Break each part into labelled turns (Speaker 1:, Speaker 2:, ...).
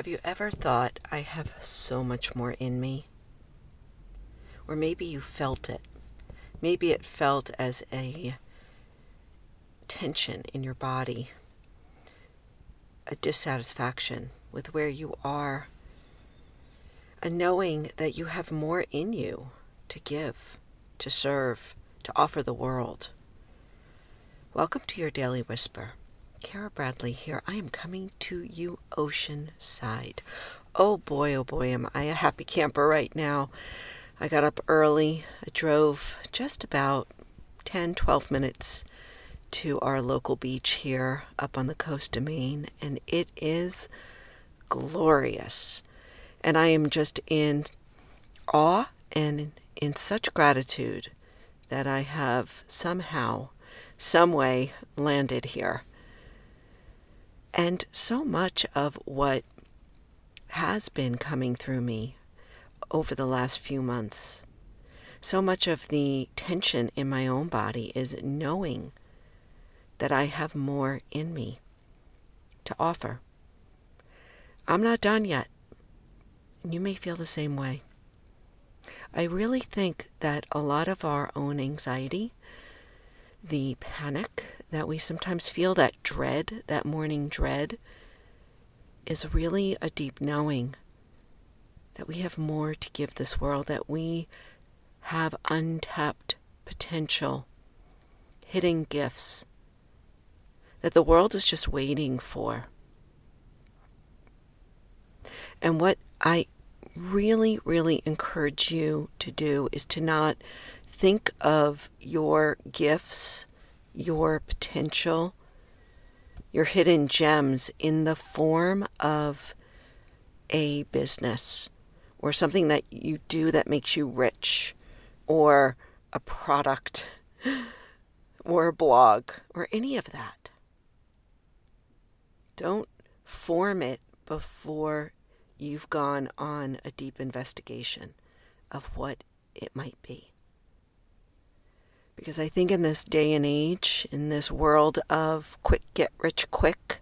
Speaker 1: Have you ever thought, I have so much more in me? Or maybe you felt it. Maybe it felt as a tension in your body, a dissatisfaction with where you are, a knowing that you have more in you to give, to serve, to offer the world. Welcome to your Daily Whisper. Kara Bradley here. I am coming to you oceanside. Oh boy, oh boy, am I a happy camper right now. I got up early. I drove just about 10, 12 minutes to our local beach here up on the coast of Maine, and it is glorious. And I am just in awe and in such gratitude that I have somehow, some way landed here. And so much of what has been coming through me over the last few months, so much of the tension in my own body is knowing that I have more in me to offer. I'm not done yet. You may feel the same way. I really think that a lot of our own anxiety, the panic that we sometimes feel, that dread, that morning dread, is really a deep knowing that we have more to give this world, that we have untapped potential, hidden gifts that the world is just waiting for. And what I really, really encourage you to do is to not think of your gifts your potential, your hidden gems in the form of a business or something that you do that makes you rich or a product or a blog or any of that. Don't form it before you've gone on a deep investigation of what it might be. Because I think in this day and age, in this world of quick get rich quick,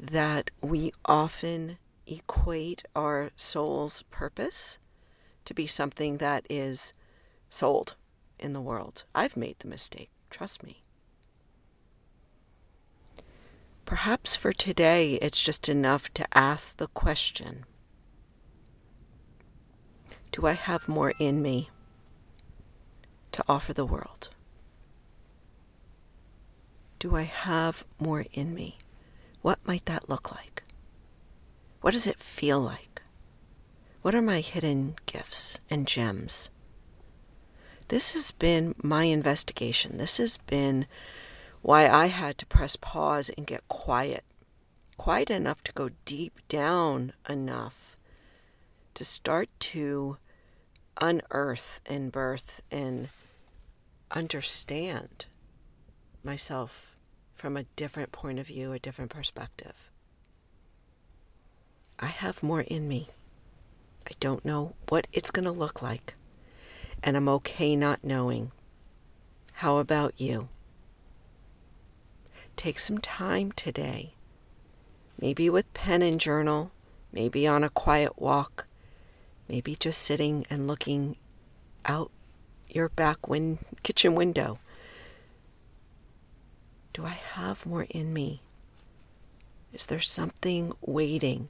Speaker 1: that we often equate our soul's purpose to be something that is sold in the world. I've made the mistake, trust me. Perhaps for today, it's just enough to ask the question Do I have more in me? To offer the world? Do I have more in me? What might that look like? What does it feel like? What are my hidden gifts and gems? This has been my investigation. This has been why I had to press pause and get quiet. Quiet enough to go deep down enough to start to unearth and birth and understand myself from a different point of view, a different perspective. I have more in me. I don't know what it's going to look like, and I'm okay not knowing. How about you? Take some time today, maybe with pen and journal, maybe on a quiet walk, maybe just sitting and looking out your back win- kitchen window. Do I have more in me? Is there something waiting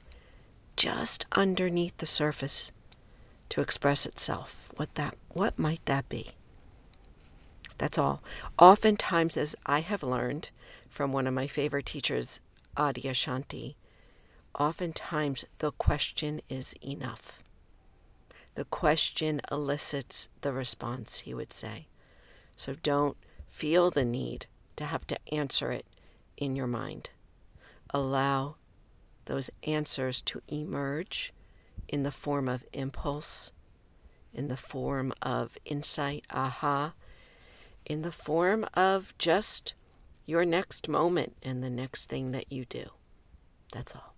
Speaker 1: just underneath the surface to express itself? What that what might that be? That's all. Oftentimes as I have learned from one of my favorite teachers, Adyashanti, oftentimes the question is enough. The question elicits the response, he would say. So don't feel the need to have to answer it in your mind. Allow those answers to emerge in the form of impulse, in the form of insight, aha, in the form of just your next moment and the next thing that you do. That's all.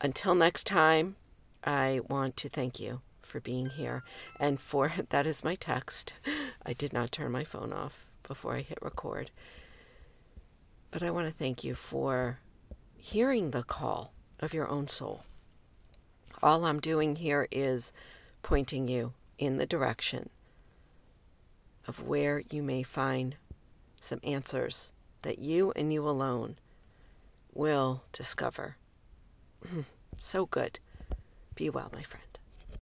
Speaker 1: Until next time, I want to thank you for being here and for that is my text. I did not turn my phone off before I hit record. But I want to thank you for hearing the call of your own soul. All I'm doing here is pointing you in the direction of where you may find some answers that you and you alone will discover. so good. Be well, my friend.